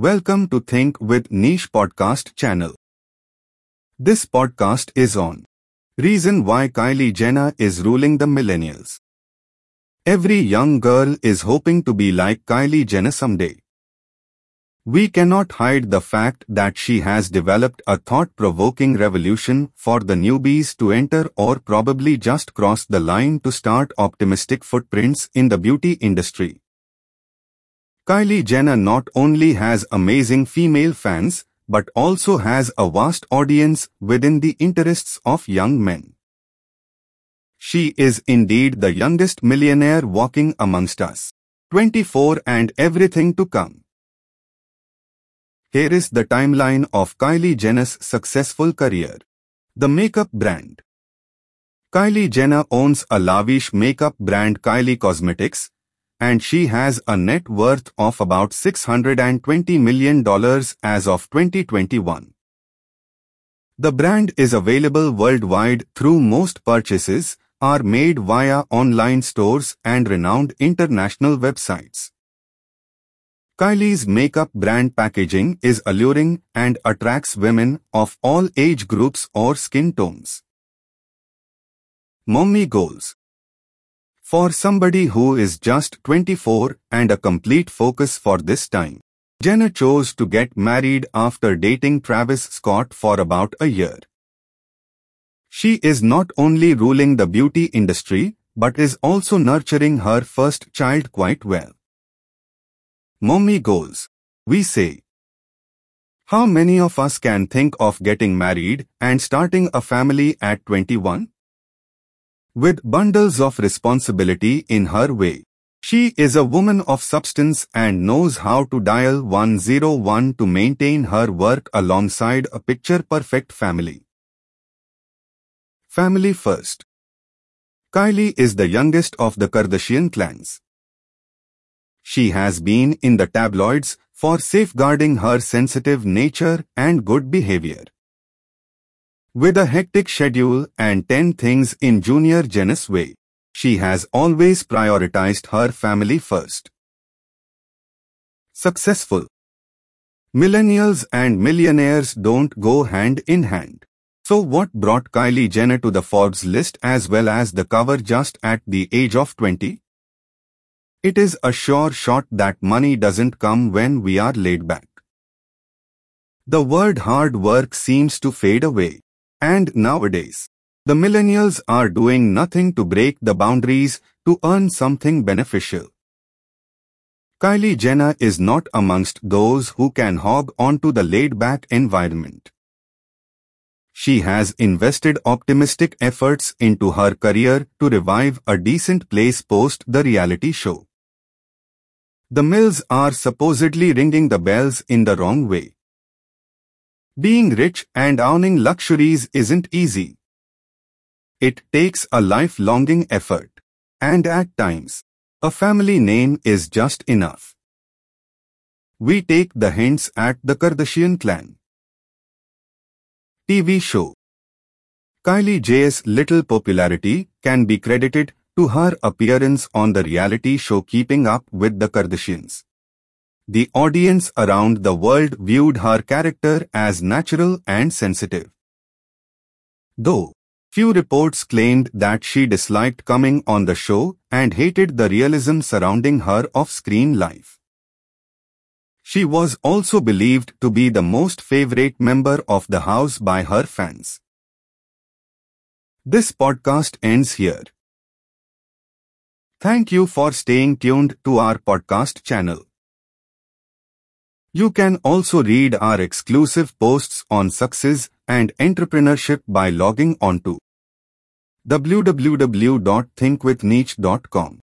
Welcome to Think with Niche podcast channel. This podcast is on Reason why Kylie Jenner is ruling the millennials. Every young girl is hoping to be like Kylie Jenner someday. We cannot hide the fact that she has developed a thought-provoking revolution for the newbies to enter or probably just cross the line to start optimistic footprints in the beauty industry. Kylie Jenner not only has amazing female fans, but also has a vast audience within the interests of young men. She is indeed the youngest millionaire walking amongst us. 24 and everything to come. Here is the timeline of Kylie Jenner's successful career. The makeup brand. Kylie Jenner owns a lavish makeup brand Kylie Cosmetics, and she has a net worth of about $620 million as of 2021. The brand is available worldwide through most purchases are made via online stores and renowned international websites. Kylie's makeup brand packaging is alluring and attracts women of all age groups or skin tones. Mommy Goals For somebody who is just 24 and a complete focus for this time, Jenner chose to get married after dating Travis Scott for about a year. She is not only ruling the beauty industry, but is also nurturing her first child quite well. Mommy goals. We say. How many of us can think of getting married and starting a family at 21? With bundles of responsibility in her way. She is a woman of substance and knows how to dial 101 to maintain her work alongside a picture-perfect family. Family first. Kylie is the youngest of the Kardashian clans she has been in the tabloids for safeguarding her sensitive nature and good behavior. With a hectic schedule and 10 things in Junior Jenner's way, she has always prioritized her family first. Successful Millennials and millionaires don't go hand in hand. So what brought Kylie Jenner to the Forbes list as well as the cover just at the age of 20? It is a sure shot that money doesn't come when we are laid back. The word hard work seems to fade away. And nowadays, the millennials are doing nothing to break the boundaries to earn something beneficial. Kylie Jenner is not amongst those who can hog onto the laid-back environment. She has invested optimistic efforts into her career to revive a decent place post the reality show. The mills are supposedly ringing the bells in the wrong way. Being rich and owning luxuries isn't easy. It takes a life-longing effort. And at times, a family name is just enough. We take the hints at the Kardashian clan. TV show Kylie J's little popularity can be credited to her appearance on the reality show Keeping Up with the Kardashians. The audience around the world viewed her character as natural and sensitive. Though, few reports claimed that she disliked coming on the show and hated the realism surrounding her off-screen life. She was also believed to be the most favorite member of the house by her fans. This podcast ends here. Thank you for staying tuned to our podcast channel. You can also read our exclusive posts on success and entrepreneurship by logging on to www.thinkwithniche.com.